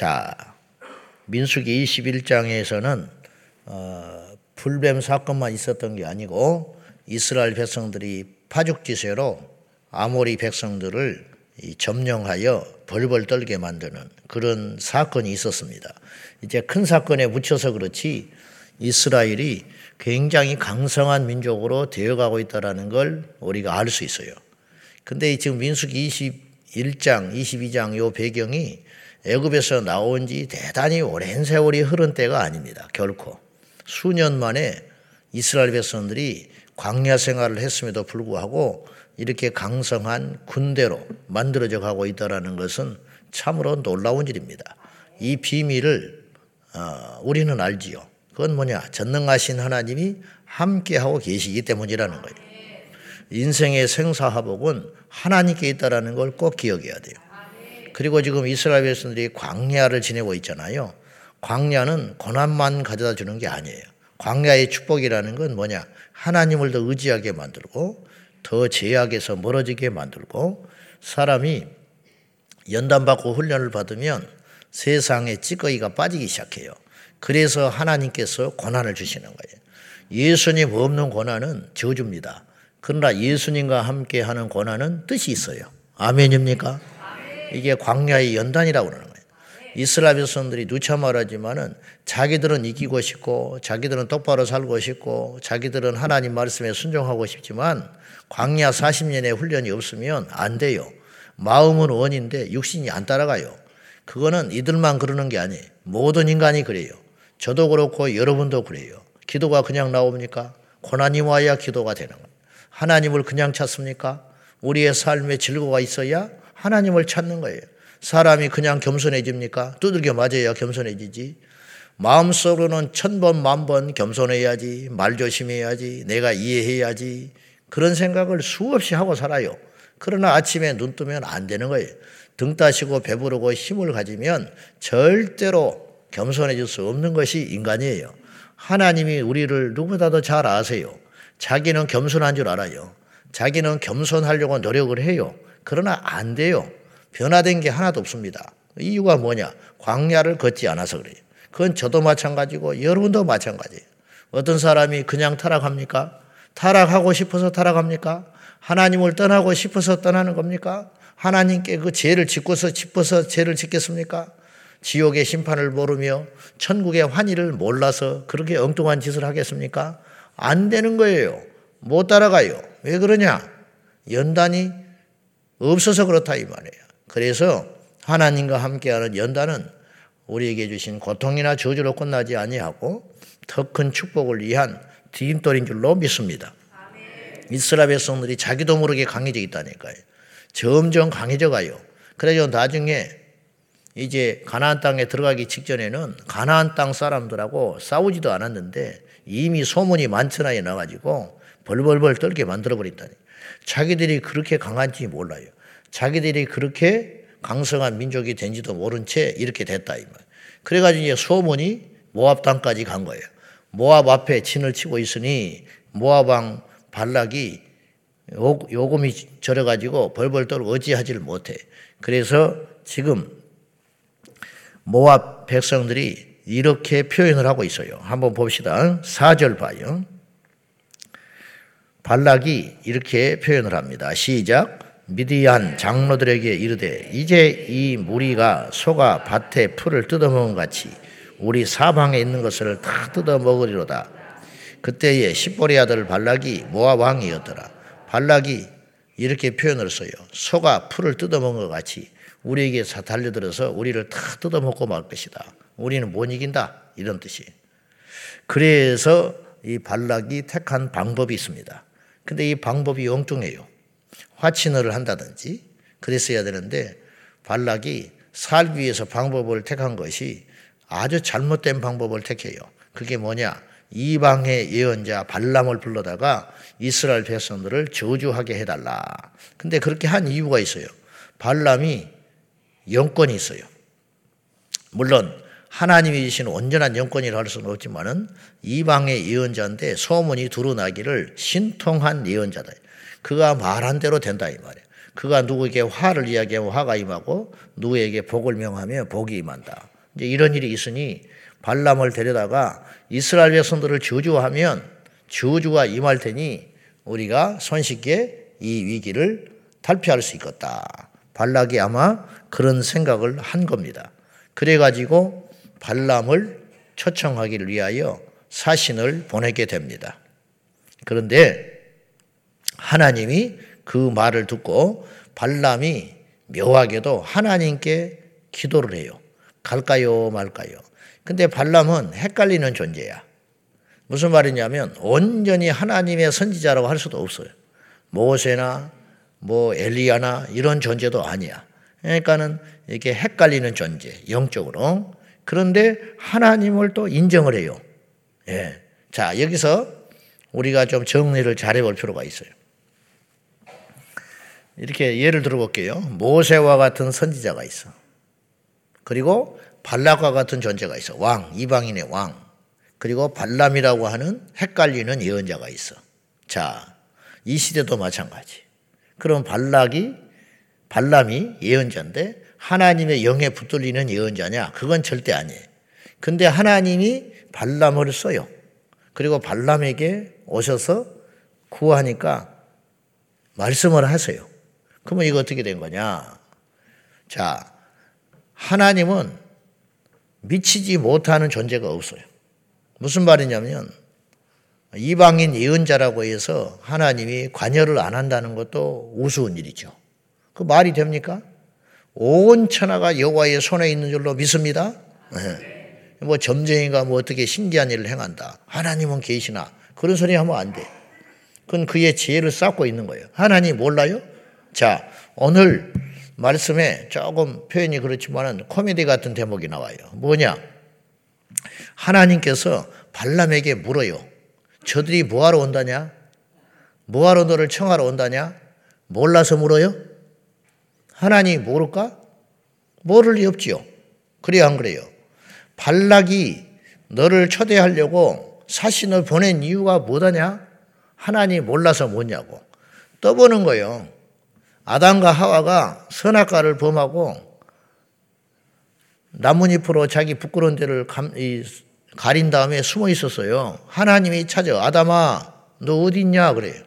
자, 민수기 21장에서는 어, 불뱀 사건만 있었던 게 아니고 이스라엘 백성들이 파죽지세로 아모리 백성들을 점령하여 벌벌 떨게 만드는 그런 사건이 있었습니다. 이제 큰 사건에 묻혀서 그렇지 이스라엘이 굉장히 강성한 민족으로 되어가고 있다는 걸 우리가 알 수 있어요. 근데 지금 민수기 21장, 22장 요 배경이 애굽에서 나온 지 대단히 오랜 세월이 흐른 때가 아닙니다. 결코. 수년 만에 이스라엘 백성들이 광야 생활을 했음에도 불구하고 이렇게 강성한 군대로 만들어져 가고 있다는 것은 참으로 놀라운 일입니다. 이 비밀을 어, 우리는 알지요. 그건 뭐냐? 전능하신 하나님이 함께하고 계시기 때문이라는 거예요. 인생의 생사화복은 하나님께 있다는 걸 꼭 기억해야 돼요. 그리고 지금 이스라엘 백성들이 광야를 지내고 있잖아요. 광야는 고난만 가져다 주는 게 아니에요. 광야의 축복이라는 건 뭐냐? 하나님을 더 의지하게 만들고 더 제약에서 멀어지게 만들고 사람이 연단받고 훈련을 받으면 세상에 찌꺼기가 빠지기 시작해요. 그래서 하나님께서 고난을 주시는 거예요. 예수님 없는 고난은 저주입니다. 그러나 예수님과 함께 하는 고난은 뜻이 있어요. 아멘입니까? 이게 광야의 연단이라고 그러는 거예요. 이스라엘 백성들이 누차 말하지만은 자기들은 이기고 싶고 자기들은 똑바로 살고 싶고 자기들은 하나님 말씀에 순종하고 싶지만 광야 40년의 훈련이 없으면 안 돼요. 마음은 원인데 육신이 안 따라가요. 그거는 이들만 그러는 게 아니에요. 모든 인간이 그래요. 저도 그렇고 여러분도 그래요. 기도가 그냥 나옵니까? 고난이 와야 기도가 되는 거예요. 하나님을 그냥 찾습니까? 우리의 삶에 즐거가 있어야 하나님을 찾는 거예요. 사람이 그냥 겸손해집니까? 두들겨 맞아야 겸손해지지. 마음속으로는 천번 만번 겸손해야지, 말 조심해야지, 내가 이해해야지. 그런 생각을 수없이 하고 살아요. 그러나 아침에 눈 뜨면 안 되는 거예요. 등 따시고 배부르고 힘을 가지면 절대로 겸손해질 수 없는 것이 인간이에요. 하나님이 우리를 누구보다도 잘 아세요. 자기는 겸손한 줄 알아요. 자기는 겸손하려고 노력을 해요. 그러나 안 돼요. 변화된 게 하나도 없습니다. 이유가 뭐냐? 광야를 걷지 않아서 그래요. 그건 저도 마찬가지고 여러분도 마찬가지예요. 어떤 사람이 그냥 타락합니까? 타락하고 싶어서 타락합니까? 하나님을 떠나고 싶어서 떠나는 겁니까? 하나님께 그 죄를 짓고서 싶어서 죄를 짓겠습니까? 지옥의 심판을 모르며 천국의 환희를 몰라서 그렇게 엉뚱한 짓을 하겠습니까? 안 되는 거예요. 못 따라가요. 왜 그러냐? 연단이 없어서 그렇다 이 말이에요. 그래서 하나님과 함께하는 연단은 우리에게 주신 고통이나 저주로 끝나지 아니하고 더 큰 축복을 위한 디딤돌인 줄로 믿습니다. 이스라엘 백성들이 자기도 모르게 강해져 있다니까요. 점점 강해져 가요. 그래서 나중에 이제 가나안 땅에 들어가기 직전에는 가나안 땅 사람들하고 싸우지도 않았는데 이미 소문이 만천하에 나가지고 벌벌벌 떨게 만들어 버린다니. 자기들이 그렇게 강한지 몰라요. 자기들이 그렇게 강성한 민족이 된지도 모른 채 이렇게 됐다 이 말. 그래가지고 이제 소문이 모압 땅까지 간 거예요. 모압 앞에 진을 치고 있으니 모압 왕 발락이 요금이 절어가지고 벌벌 떨고 어찌하지를 못해. 그래서 지금 모압 백성들이 이렇게 표현을 하고 있어요. 한번 봅시다. 4절 봐요. 발락이 이렇게 표현을 합니다. 시작. 미디안 장로들에게 이르되 이제 이 무리가 소가 밭에 풀을 뜯어먹은 같이 우리 사방에 있는 것을 다 뜯어먹으리로다. 그때에 십보리 아들 발락이 모압 왕이었더라. 발락이 이렇게 표현을 써요. 소가 풀을 뜯어먹은 것 같이 우리에게 달려들어서 우리를 다 뜯어먹고 말 것이다. 우리는 못 이긴다. 이런 뜻이. 그래서 이 발락이 택한 방법이 있습니다. 근데 이 방법이 엉뚱해요. 화친어를 한다든지 그랬어야 되는데 발락이 살기 위해서 방법을 택한 것이 아주 잘못된 방법을 택해요. 그게 뭐냐? 이방의 예언자 발람을 불러다가 이스라엘 백성들을 저주하게 해달라. 근데 그렇게 한 이유가 있어요. 발람이 영권이 있어요. 물론 하나님이 주신 온전한 영권이라 할 수는 없지만은 이방의 예언자인데 소문이 두루나기를 신통한 예언자다. 그가 말한 대로 된다 이 말이에요. 그가 누구에게 화를 이야기하면 화가 임하고 누구에게 복을 명하면 복이 임한다. 이제 이런 일이 있으니 발람을 데려다가 이스라엘 백성들을 저주하면 저주가 임할 테니 우리가 손쉽게 이 위기를 탈피할 수 있겠다. 발락이 아마 그런 생각을 한 겁니다. 그래 가지고 발람을 초청하기를 위하여 사신을 보내게 됩니다. 그런데 하나님이 그 말을 듣고 발람이 묘하게도 하나님께 기도를 해요. 갈까요, 말까요? 근데 발람은 헷갈리는 존재야. 무슨 말이냐면 온전히 하나님의 선지자라고 할 수도 없어요. 모세나 뭐 엘리야나 이런 존재도 아니야. 그러니까는 이렇게 헷갈리는 존재, 영적으로. 그런데 하나님을 또 인정을 해요. 예. 자, 여기서 우리가 좀 정리를 잘 해 볼 필요가 있어요. 이렇게 예를 들어 볼게요. 모세와 같은 선지자가 있어. 그리고 발락과 같은 존재가 있어. 왕, 이방인의 왕. 그리고 발람이라고 하는 헷갈리는 예언자가 있어. 자, 이 시대도 마찬가지. 그럼 발락이 발람이 예언자인데 하나님의 영에 붙들리는 예언자냐? 그건 절대 아니에요. 근데 하나님이 발람을 써요. 그리고 발람에게 오셔서 구하니까 말씀을 하세요. 그러면 이거 어떻게 된 거냐? 자, 하나님은 미치지 못하는 존재가 없어요. 무슨 말이냐면 이방인 예언자라고 해서 하나님이 관여를 안 한다는 것도 우스운 일이죠. 그 말이 됩니까? 온 천하가 여호와의 손에 있는 줄로 믿습니다. 네. 뭐 점쟁이가 뭐 어떻게 신기한 일을 행한다. 하나님은 계시나 그런 소리 하면 안 돼. 그건 그의 지혜를 쌓고 있는 거예요. 하나님 몰라요? 자 오늘 말씀에 조금 표현이 그렇지만은 코미디 같은 대목이 나와요. 뭐냐? 하나님께서 발람에게 물어요. 저들이 뭐하러 온다냐? 뭐하러 너를 청하러 온다냐? 몰라서 물어요? 하나님 모를까? 모를 리 없지요. 그래야 안 그래요. 발락이 너를 초대하려고 사신을 보낸 이유가 뭐다냐? 하나님 몰라서 뭐냐고. 떠보는 거예요. 아담과 하와가 선악과를 범하고 나뭇잎으로 자기 부끄러운 데를 가린 다음에 숨어 있었어요. 하나님이 찾아 아담아 너 어디 있냐 그래요.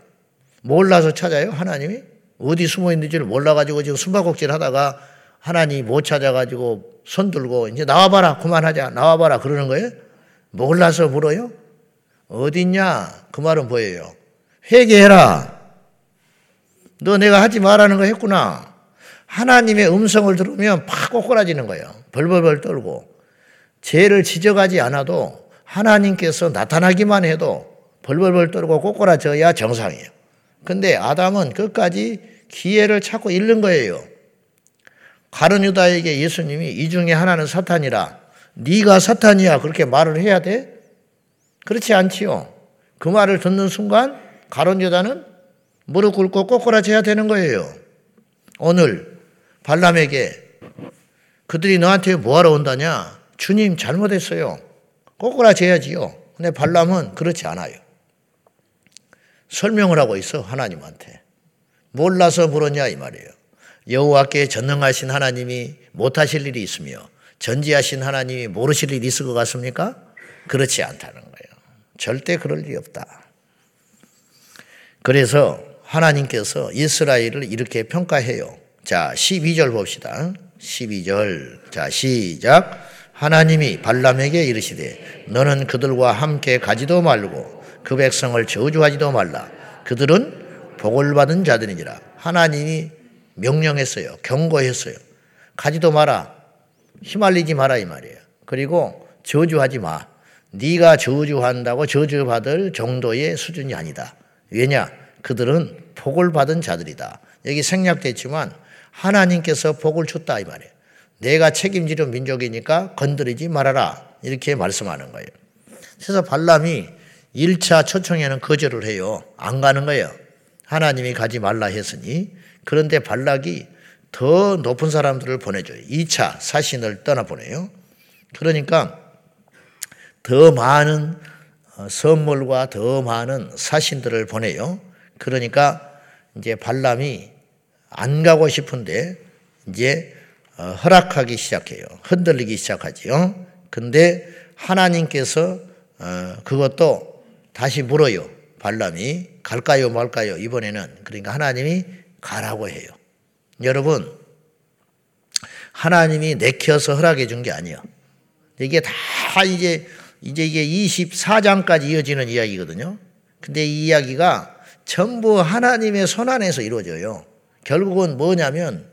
몰라서 찾아요 하나님이 어디 숨어 있는지를 몰라가지고 지금 숨바꼭질 하다가 하나님 못 찾아가지고 손 들고 이제 나와봐라 그만하자 나와봐라 그러는 거예요. 몰라서 물어요. 어디 있냐 그 말은 뭐예요? 회개해라. 너 내가 하지 말라는 거 했구나. 하나님의 음성을 들으면 팍 꼬꾸라지는 거예요. 벌벌벌 떨고. 죄를 지적하지 않아도 하나님께서 나타나기만 해도 벌벌벌 떨고 꼬꾸라져야 정상이에요. 근데 아담은 끝까지 기회를 찾고 잃는 거예요. 가른 유다에게 예수님이 이 중에 하나는 사탄이라 네가 사탄이야 그렇게 말을 해야 돼? 그렇지 않지요. 그 말을 듣는 순간 가론 유다는 무릎 꿇고 꼬꾸라져야 되는 거예요. 오늘 발람에게 그들이 너한테 뭐하러 온다냐? 주님 잘못했어요. 꼬꾸라져야지요. 근데 발람은 그렇지 않아요. 설명을 하고 있어 하나님한테. 몰라서 물었냐 이 말이에요. 여호와께 전능하신 하나님이 못하실 일이 있으며 전지하신 하나님이 모르실 일이 있을 것 같습니까? 그렇지 않다는 거예요. 절대 그럴 일이 없다. 그래서 하나님께서 이스라엘을 이렇게 평가해요. 자, 12절 봅시다. 12절. 자, 시작. 하나님이 발람에게 이르시되 너는 그들과 함께 가지도 말고 그 백성을 저주하지도 말라. 그들은 복을 받은 자들이니라. 하나님이 명령했어요. 경고했어요. 가지도 마라. 휘말리지 마라 이 말이에요. 그리고 저주하지 마. 네가 저주한다고 저주받을 정도의 수준이 아니다. 왜냐? 그들은 복을 받은 자들이다. 여기 생략됐지만 하나님께서 복을 줬다 이 말이에요. 내가 책임지는 민족이니까 건드리지 말아라. 이렇게 말씀하는 거예요. 그래서 발람이 1차 초청에는 거절을 해요. 안 가는 거예요. 하나님이 가지 말라 했으니. 그런데 발락이 더 높은 사람들을 보내줘요. 2차 사신을 떠나보내요. 그러니까 더 많은 어, 선물과 더 많은 사신들을 보내요. 그러니까 이제 발람이 안 가고 싶은데 이제 어, 허락하기 시작해요. 흔들리기 시작하지요. 근데 하나님께서 어, 그것도 다시 물어요. 발람이 갈까요 말까요 이번에는 그러니까 하나님이 가라고 해요. 여러분 하나님이 내켜서 허락해 준 게 아니에요. 이게 다 이제 이제 이게 24장까지 이어지는 이야기거든요. 근데 이 이야기가 전부 하나님의 손 안에서 이루어져요. 결국은 뭐냐면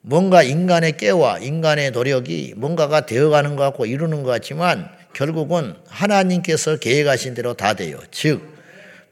뭔가 인간의 깨와 인간의 노력이 뭔가가 되어가는 것 같고 이루는 것 같지만 결국은 하나님께서 계획하신 대로 다 돼요. 즉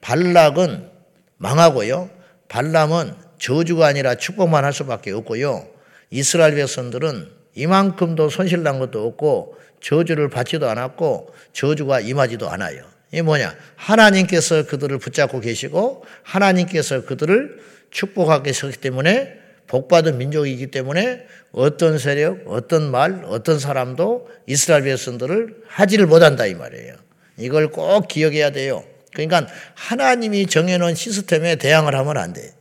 발락은 망하고요. 발람은 저주가 아니라 축복만 할 수밖에 없고요. 이스라엘 백성들은 이만큼도 손실 난 것도 없고 저주를 받지도 않았고 저주가 임하지도 않아요. 이 뭐냐? 하나님께서 그들을 붙잡고 계시고 하나님께서 그들을 축복하고 계셨기 때문에 복받은 민족이기 때문에 어떤 세력, 어떤 말, 어떤 사람도 이스라엘 백성들을 하지를 못한다 이 말이에요. 이걸 꼭 기억해야 돼요. 그러니까 하나님이 정해놓은 시스템에 대항을 하면 안 돼.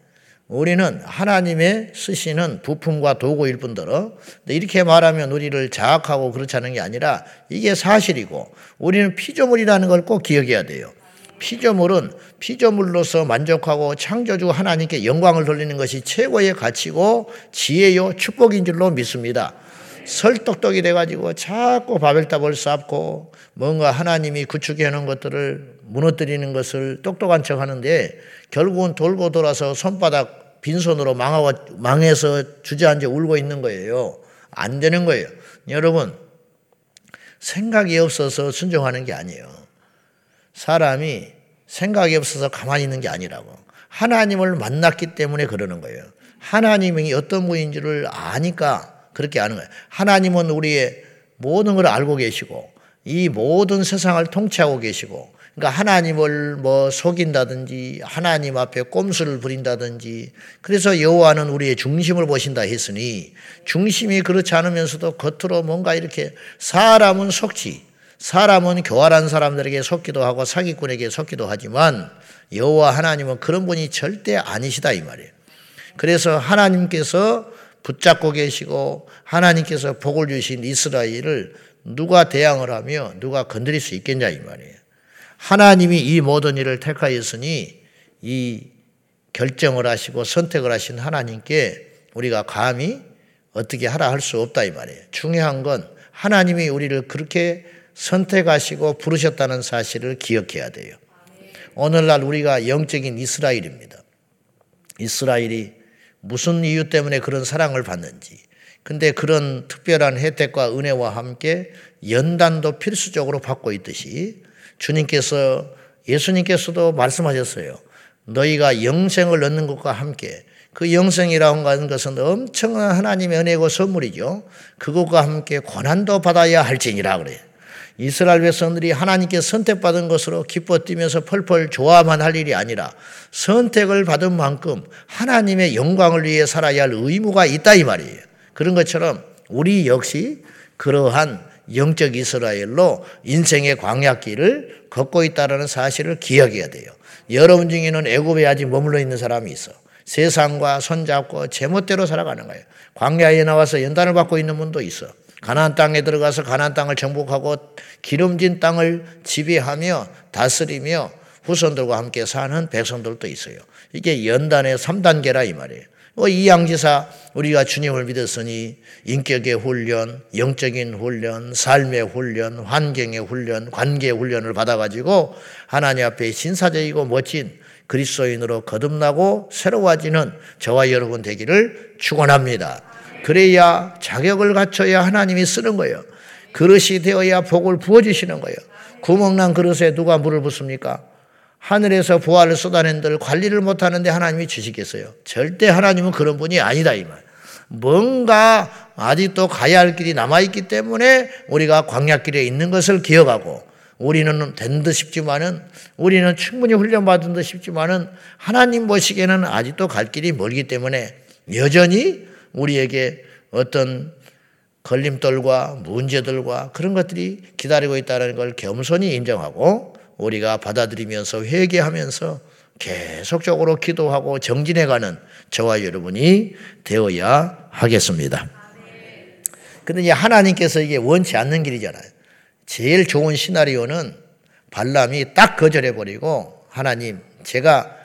우리는 하나님의 쓰시는 부품과 도구일 뿐더러 이렇게 말하면 우리를 자학하고 그렇지 않은 게 아니라 이게 사실이고 우리는 피조물이라는 걸 꼭 기억해야 돼요. 피조물은 피조물로서 만족하고 창조주 하나님께 영광을 돌리는 것이 최고의 가치고 지혜요 축복인 줄로 믿습니다. 설떡떡이 돼가지고 자꾸 바벨탑을 쌓고 뭔가 하나님이 구축해 놓은 것들을 무너뜨리는 것을 똑똑한 척 하는데 결국은 돌고 돌아서 손바닥 빈손으로 망하고, 망해서 주저앉아 울고 있는 거예요. 안 되는 거예요. 여러분, 생각이 없어서 순종하는 게 아니에요. 사람이 생각이 없어서 가만히 있는 게 아니라고. 하나님을 만났기 때문에 그러는 거예요. 하나님이 어떤 분인지를 아니까 그렇게 아는 거예요. 하나님은 우리의 모든 걸 알고 계시고 이 모든 세상을 통치하고 계시고 그러니까 하나님을 뭐 속인다든지 하나님 앞에 꼼수를 부린다든지 그래서 여호와는 우리의 중심을 보신다 했으니 중심이 그렇지 않으면서도 겉으로 뭔가 이렇게 사람은 속지 사람은 교활한 사람들에게 속기도 하고 사기꾼에게 속기도 하지만 여호와 하나님은 그런 분이 절대 아니시다 이 말이에요. 그래서 하나님께서 붙잡고 계시고 하나님께서 복을 주신 이스라엘을 누가 대항을 하며 누가 건드릴 수 있겠냐 이 말이에요. 하나님이 이 모든 일을 택하였으니 이 결정을 하시고 선택을 하신 하나님께 우리가 감히 어떻게 하라 할 수 없다 이 말이에요. 중요한 건 하나님이 우리를 그렇게 선택하시고 부르셨다는 사실을 기억해야 돼요. 오늘날 우리가 영적인 이스라엘입니다. 이스라엘이 무슨 이유 때문에 그런 사랑을 받는지. 근데 그런 특별한 혜택과 은혜와 함께 연단도 필수적으로 받고 있듯이 주님께서 예수님께서도 말씀하셨어요. 너희가 영생을 얻는 것과 함께 그 영생이라고 하는 것은 엄청난 하나님의 은혜고 선물이죠. 그것과 함께 고난도 받아야 할지니라 그래요. 이스라엘 백성들이 하나님께 선택받은 것으로 기뻐 뛰면서 펄펄 좋아만 할 일이 아니라 선택을 받은 만큼 하나님의 영광을 위해 살아야 할 의무가 있다 이 말이에요. 그런 것처럼 우리 역시 그러한 영적 이스라엘로 인생의 광약길을 걷고 있다는 사실을 기억해야 돼요. 여러분 중에는 애굽에 아직 머물러 있는 사람이 있어. 세상과 손잡고 제멋대로 살아가는 거예요. 광야에 나와서 연단을 받고 있는 분도 있어. 가나안 땅에 들어가서 가나안 땅을 정복하고 기름진 땅을 지배하며 다스리며 후손들과 함께 사는 백성들도 있어요. 이게 연단의 3단계라 이 말이에요. 뭐 이양지사 우리가 주님을 믿었으니 인격의 훈련, 영적인 훈련, 삶의 훈련, 환경의 훈련, 관계의 훈련을 받아가지고 하나님 앞에 신사적이고 멋진 그리스도인으로 거듭나고 새로워지는 저와 여러분 되기를 축원합니다. 그래야 자격을 갖춰야 하나님이 쓰는 거예요. 그릇이 되어야 복을 부어주시는 거예요. 구멍난 그릇에 누가 물을 붓습니까? 하늘에서 부활을 쏟아낸들 관리를 못하는데 하나님이 주시겠어요? 절대 하나님은 그런 분이 아니다 이 말. 뭔가 아직도 가야 할 길이 남아있기 때문에 우리가 광약길에 있는 것을 기억하고 우리는 된 듯 싶지만은 우리는 충분히 훈련받은 듯 싶지만은 하나님 보시기에는 아직도 갈 길이 멀기 때문에 여전히 우리에게 어떤 걸림돌과 문제들과 그런 것들이 기다리고 있다는 걸 겸손히 인정하고 우리가 받아들이면서 회개하면서 계속적으로 기도하고 정진해가는 저와 여러분이 되어야 하겠습니다. 근데 이제 하나님께서 이게 원치 않는 길이잖아요. 제일 좋은 시나리오는 발람이 딱 거절해버리고 하나님, 제가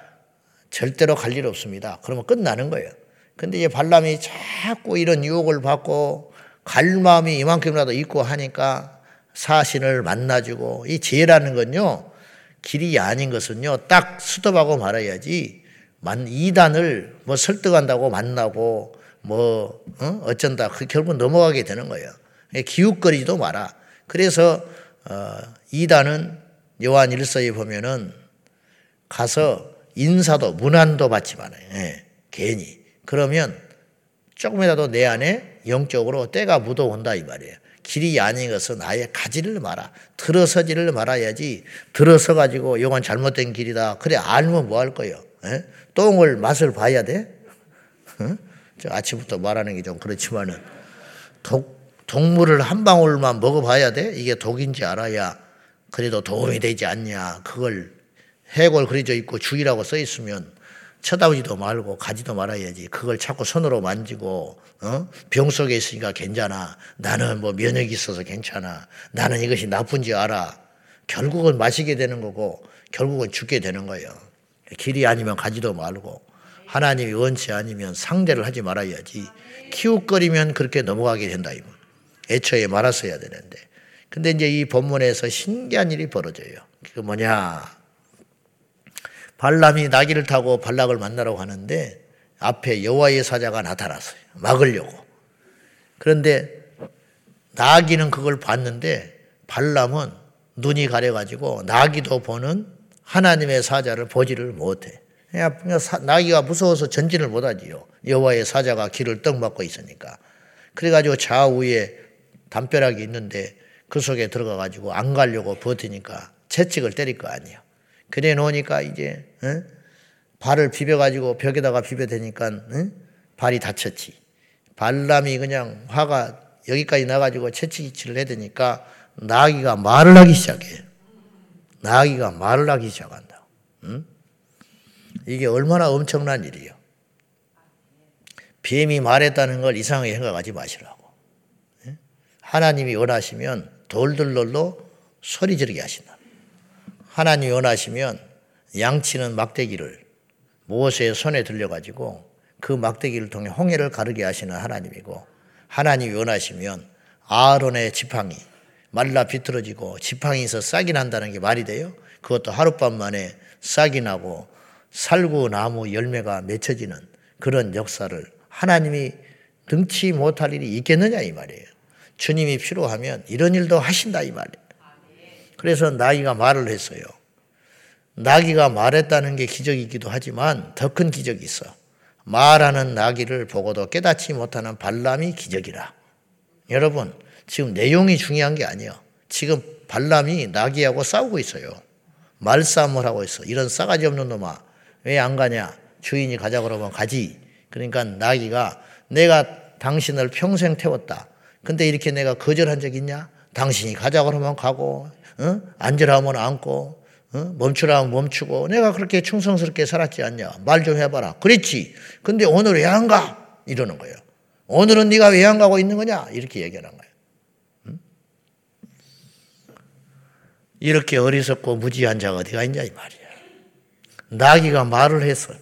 절대로 갈 일 없습니다. 그러면 끝나는 거예요. 근데 이제 발람이 자꾸 이런 유혹을 받고 갈 마음이 이만큼이라도 있고 하니까 사신을 만나주고 이 지혜라는 건요 길이 아닌 것은요 딱 수dob하고 말아야지 만 이단을 뭐 설득한다고 만나고 뭐 어? 쩐다 그 결국 넘어가게 되는 거예요. 기웃거리지도 마라. 그래서 어, 이단은 요한 일서에 보면은 가서 인사도 문안도 받지 말아요. 예, 괜히 그러면 조금이라도 내 안에 영적으로 때가 묻어온다 이 말이에요. 길이 아닌 것은 아예 가지를 마라. 들어서지를 말아야지. 들어서 가지고 이건 잘못된 길이다. 그래 알면 뭐 할 거예요? 에? 똥을 맛을 봐야 돼? 어? 저 아침부터 말하는 게 좀 그렇지만은 독, 동물을 한 방울만 먹어봐야 돼? 이게 독인지 알아야 그래도 도움이 되지 않냐. 그걸 해골 그려져 있고 죽이라고 써 있으면 쳐다보지도 말고 가지도 말아야지. 그걸 자꾸 손으로 만지고 어? 병 속에 있으니까 괜찮아. 나는 뭐 면역이 있어서 괜찮아. 나는 이것이 나쁜지 알아. 결국은 마시게 되는 거고 결국은 죽게 되는 거예요. 길이 아니면 가지도 말고 하나님이 원치 아니면 상대를 하지 말아야지. 키웃거리면 그렇게 넘어가게 된다. 애초에 말았어야 되는데. 근데 이제 이 본문에서 신기한 일이 벌어져요. 그 뭐냐? 발람이 나귀를 타고 발락을 만나러 가는데 앞에 여호와의 사자가 나타났어요. 막으려고. 그런데 나귀는 그걸 봤는데 발람은 눈이 가려가지고 나귀도 보는 하나님의 사자를 보지를 못해. 나귀가 무서워서 전진을 못하지요. 여호와의 사자가 길을 떡 막고 있으니까. 그래가지고 좌우에 담벼락이 있는데 그 속에 들어가가지고 안 가려고 버티니까 채찍을 때릴 거 아니에요. 그래 놓으니까 이제 어? 발을 비벼가지고 벽에다가 비벼대니까 어? 발이 다쳤지. 발람이 그냥 화가 여기까지 나가지고 채찍질을 해대니까 나귀가 말을 하기 시작해. 나귀가 말을 하기 시작한다. 응? 이게 얼마나 엄청난 일이에요. 뱀이 말했다는 걸 이상하게 생각하지 마시라고. 하나님이 원하시면 돌들롤로 소리 지르게 하신다. 하나님이 원하시면 양치는 막대기를 모세의 손에 들려가지고 그 막대기를 통해 홍해를 가르게 하시는 하나님이고 하나님이 원하시면 아론의 지팡이 말라 비틀어지고 지팡이에서 싹이 난다는 게 말이 돼요? 그것도 하룻밤 만에 싹이 나고 살구 나무 열매가 맺혀지는 그런 역사를 하나님이 등치 못할 일이 있겠느냐 이 말이에요. 주님이 필요하면 이런 일도 하신다 이 말이에요. 그래서 나귀가 말을 했어요. 나귀가 말했다는 게 기적이기도 하지만 더 큰 기적이 있어. 말하는 나귀를 보고도 깨닫지 못하는 발람이 기적이라. 여러분, 지금 내용이 중요한 게 아니에요. 지금 발람이 나귀하고 싸우고 있어요. 말싸움을 하고 있어. 이런 싸가지 없는 놈아. 왜 안 가냐? 주인이 가자 그러면 가지. 그러니까 나귀가 내가 당신을 평생 태웠다. 근데 이렇게 내가 거절한 적 있냐? 당신이 가자 그러면 가고, 어? 앉으라 하면 앉고, 어? 멈추라 하면 멈추고, 내가 그렇게 충성스럽게 살았지 않냐? 말 좀 해봐라. 그랬지. 근데 오늘 왜 안 가? 이러는 거예요. 오늘은 네가 왜 안 가고 있는 거냐? 이렇게 얘기하는 거예요. 응? 이렇게 어리석고 무지한 자가 어디가 있냐 이 말이야. 나귀가 말을 했어.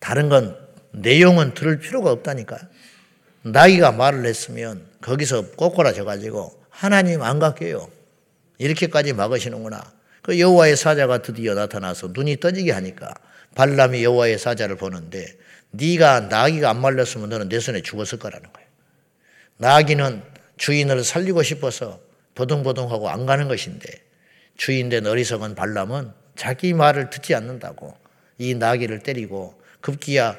다른 건 내용은 들을 필요가 없다니까. 나귀가 말을 했으면 거기서 꼬꾸라져 가지고 하나님 안 갈게요. 이렇게까지 막으시는구나. 그 여호와의 사자가 드디어 나타나서 눈이 떠지게 하니까 발람이 여호와의 사자를 보는데 네가 나귀가 안 말렸으면 너는 내 손에 죽었을 거라는 거예요. 나귀는 주인을 살리고 싶어서 보동보동하고 안 가는 것인데 주인된 어리석은 발람은 자기 말을 듣지 않는다고 이 나귀를 때리고 급기야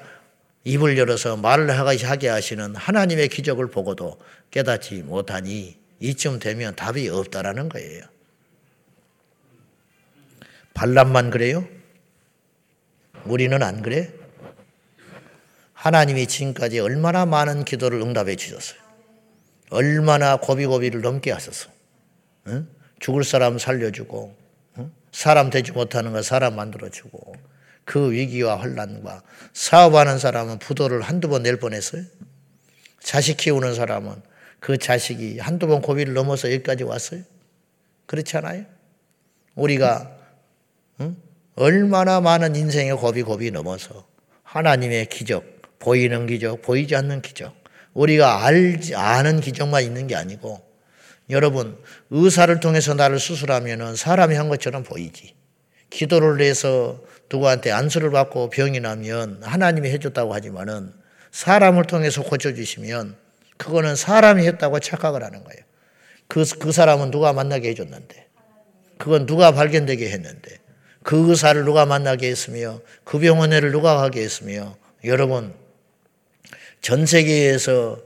입을 열어서 말을 하게 하시는 하나님의 기적을 보고도 깨닫지 못하니 이쯤 되면 답이 없다라는 거예요. 발람만 그래요? 우리는 안 그래? 하나님이 지금까지 얼마나 많은 기도를 응답해 주셨어요. 얼마나 고비고비를 넘게 하셨어. 응? 죽을 사람 살려주고, 응? 사람 되지 못하는 거 사람 만들어주고, 그 위기와 혼란과 사업하는 사람은 부도를 한두 번 낼 뻔했어요. 자식 키우는 사람은 그 자식이 한두 번 고비를 넘어서 여기까지 왔어요. 그렇지 않아요? 우리가 응? 얼마나 많은 인생의 고비 고비 넘어서 하나님의 기적, 보이는 기적, 보이지 않는 기적, 우리가 알지 아는 기적만 있는 게 아니고 여러분 의사를 통해서 나를 수술하면은 사람이 한 것처럼 보이지. 기도를 해서 누구한테 안수를 받고 병이 나면 하나님이 해줬다고 하지만은 사람을 통해서 고쳐주시면 그거는 사람이 했다고 착각을 하는 거예요. 그, 그 사람은 누가 만나게 해줬는데. 그건 누가 발견되게 했는데. 그 의사를 누가 만나게 했으며 그 병원에를 누가 가게 했으며 여러분 전 세계에서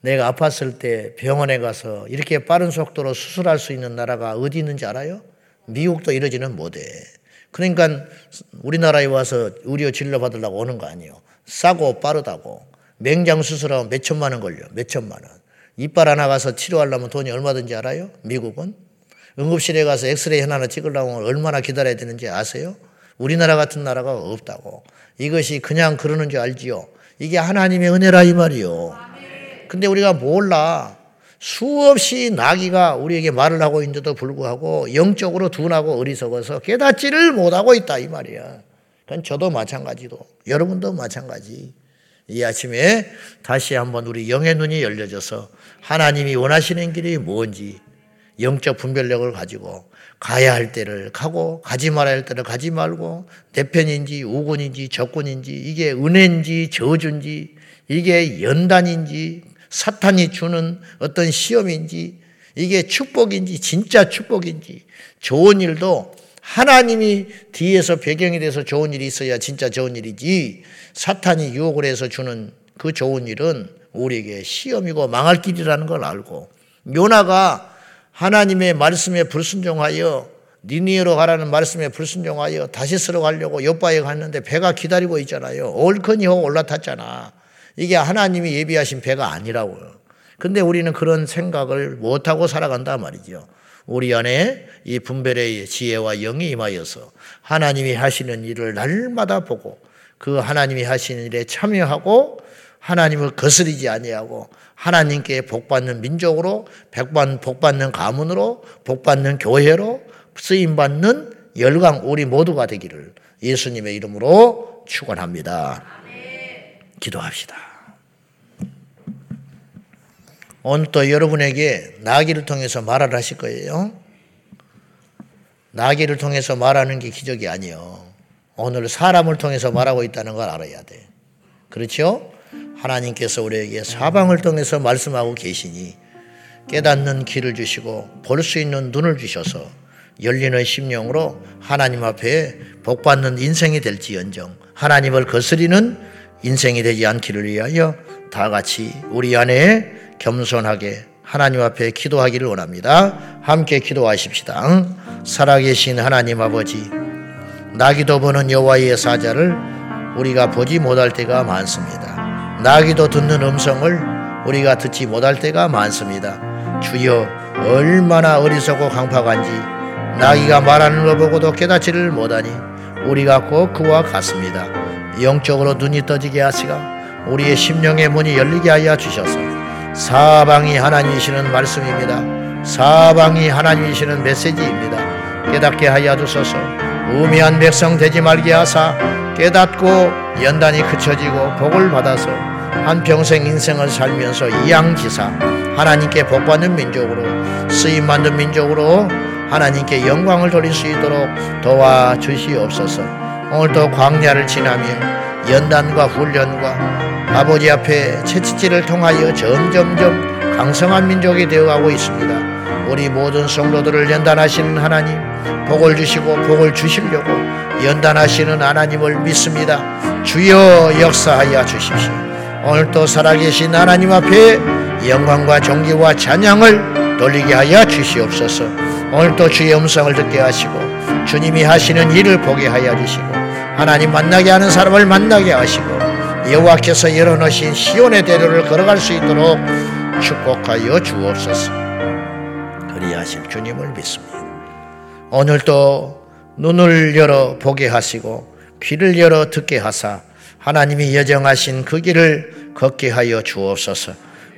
내가 아팠을 때 병원에 가서 이렇게 빠른 속도로 수술할 수 있는 나라가 어디 있는지 알아요? 미국도 이러지는 못해. 그러니까 우리나라에 와서 의료 진료 받으려고 오는 거 아니에요. 싸고 빠르다고. 맹장 수술하면 몇 천만 원 걸려. 몇 천만 원. 이빨 하나 가서 치료하려면 돈이 얼마든지 알아요? 미국은? 응급실에 가서 엑스레이 하나 찍으려면 얼마나 기다려야 되는지 아세요? 우리나라 같은 나라가 없다고. 이것이 그냥 그러는 줄 알지요. 이게 하나님의 은혜라 이 말이요. 근데 우리가 몰라. 수없이 나기가 우리에게 말을 하고 있는데도 불구하고 영적으로 둔하고 어리석어서 깨닫지를 못하고 있다 이 말이야. 그건 저도 마찬가지도 여러분도 마찬가지. 이 아침에 다시 한번 우리 영의 눈이 열려져서 하나님이 원하시는 길이 뭔지 영적 분별력을 가지고 가야 할 때를 가고 가지 말아야 할 때를 가지 말고 내 편인지 우군인지 적군인지 이게 은혜인지 저주인지 이게 연단인지 사탄이 주는 어떤 시험인지 이게 축복인지 진짜 축복인지 좋은 일도 하나님이 뒤에서 배경이 돼서 좋은 일이 있어야 진짜 좋은 일이지 사탄이 유혹을 해서 주는 그 좋은 일은 우리에게 시험이고 망할 길이라는 걸 알고 요나가 하나님의 말씀에 불순종하여 니니에로 가라는 말씀에 불순종하여 다시스로 가려고 옆바에 갔는데 배가 기다리고 있잖아요. 얼큰이 올라탔잖아. 이게 하나님이 예비하신 배가 아니라고요. 근데 우리는 그런 생각을 못하고 살아간다 말이죠. 우리 안에 이 분별의 지혜와 영이 임하여서 하나님이 하시는 일을 날마다 보고 그 하나님이 하시는 일에 참여하고 하나님을 거스리지 아니하고 하나님께 복받는 민족으로 백반 복받는 가문으로 복받는 교회로 쓰임 받는 열강 우리 모두가 되기를 예수님의 이름으로 축원합니다. 기도합시다. 오늘 또 여러분에게 나기를 통해서 말을 하실 거예요. 나기를 통해서 말하는 게 기적이 아니요. 오늘 사람을 통해서 말하고 있다는 걸 알아야 돼. 그렇죠? 하나님께서 우리에게 사방을 통해서 말씀하고 계시니 깨닫는 길을 주시고 볼 수 있는 눈을 주셔서 열리는 심령으로 하나님 앞에 복받는 인생이 될지언정 하나님을 거스리는 인생이 되지 않기를 위하여 다 같이 우리 안에 겸손하게 하나님 앞에 기도하기를 원합니다. 함께 기도하십시다. 살아계신 하나님 아버지, 나기도 보는 여호와의 사자를 우리가 보지 못할 때가 많습니다. 나기도 듣는 음성을 우리가 듣지 못할 때가 많습니다. 주여 얼마나 어리석고 강팍한지 나기가 말하는 걸 보고도 깨닫지를 못하니 우리가 꼭 그와 같습니다. 영적으로 눈이 떠지게 하시가 우리의 심령의 문이 열리게 하여 주셔서 사방이 하나님이시는 말씀입니다. 사방이 하나님이시는 메시지입니다. 깨닫게 하여 주소서 우미한 백성 되지 말게 하사 깨닫고 연단이 그쳐지고 복을 받아서 한평생 인생을 살면서 이양지사 하나님께 복받는 민족으로 쓰임받는 민족으로 하나님께 영광을 돌릴 수 있도록 도와주시옵소서 오늘도 광야를 지나며 연단과 훈련과 아버지 앞에 채찍질을 통하여 점점점 강성한 민족이 되어가고 있습니다. 우리 모든 성도들을 연단하시는 하나님 복을 주시고 복을 주시려고 연단하시는 하나님을 믿습니다. 주여 역사하여 주십시오. 오늘도 살아계신 하나님 앞에 영광과 존귀와 찬양을 돌리게 하여 주시옵소서. 오늘도 주의 음성을 듣게 하시고 주님이 하시는 일을 보게 하여 주시고 하나님 만나게 하는 사람을 만나게 하시고 여호와께서 열어놓으신 시온의 대로를 걸어갈 수 있도록 축복하여 주옵소서. 그리하실 주님을 믿습니다. 오늘도 눈을 열어 보게 하시고 귀를 열어 듣게 하사 하나님이 여정하신 그 길을 걷게 하여 주옵소서.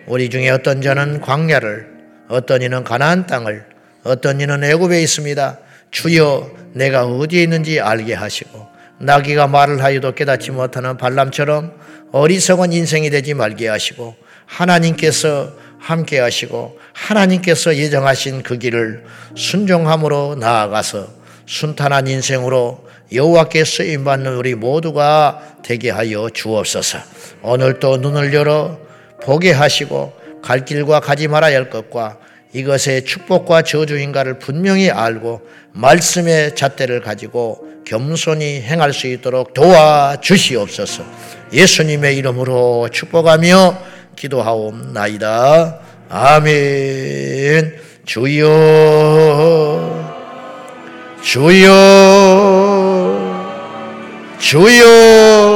우리 중에 어떤 자는 광야를 어떤 이는 가나안 땅을 어떤 이는 애굽에 있습니다. 주여 내가 어디에 있는지 알게 하시고 나귀가 말을 하여도 깨닫지 못하는 발람처럼 어리석은 인생이 되지 말게 하시고 하나님께서 함께 하시고 하나님께서 예정하신 그 길을 순종함으로 나아가서 순탄한 인생으로 여호와께 쓰임 받는 우리 모두가 되게 하여 주옵소서. 오늘도 눈을 열어 보게 하시고 갈 길과 가지 말아야 할 것과 이것의 축복과 저주인가를 분명히 알고 말씀의 잣대를 가지고 겸손히 행할 수 있도록 도와 주시옵소서. 예수님의 이름으로 축복하며 기도하옵나이다. 아멘. 주여, 주여, 주여.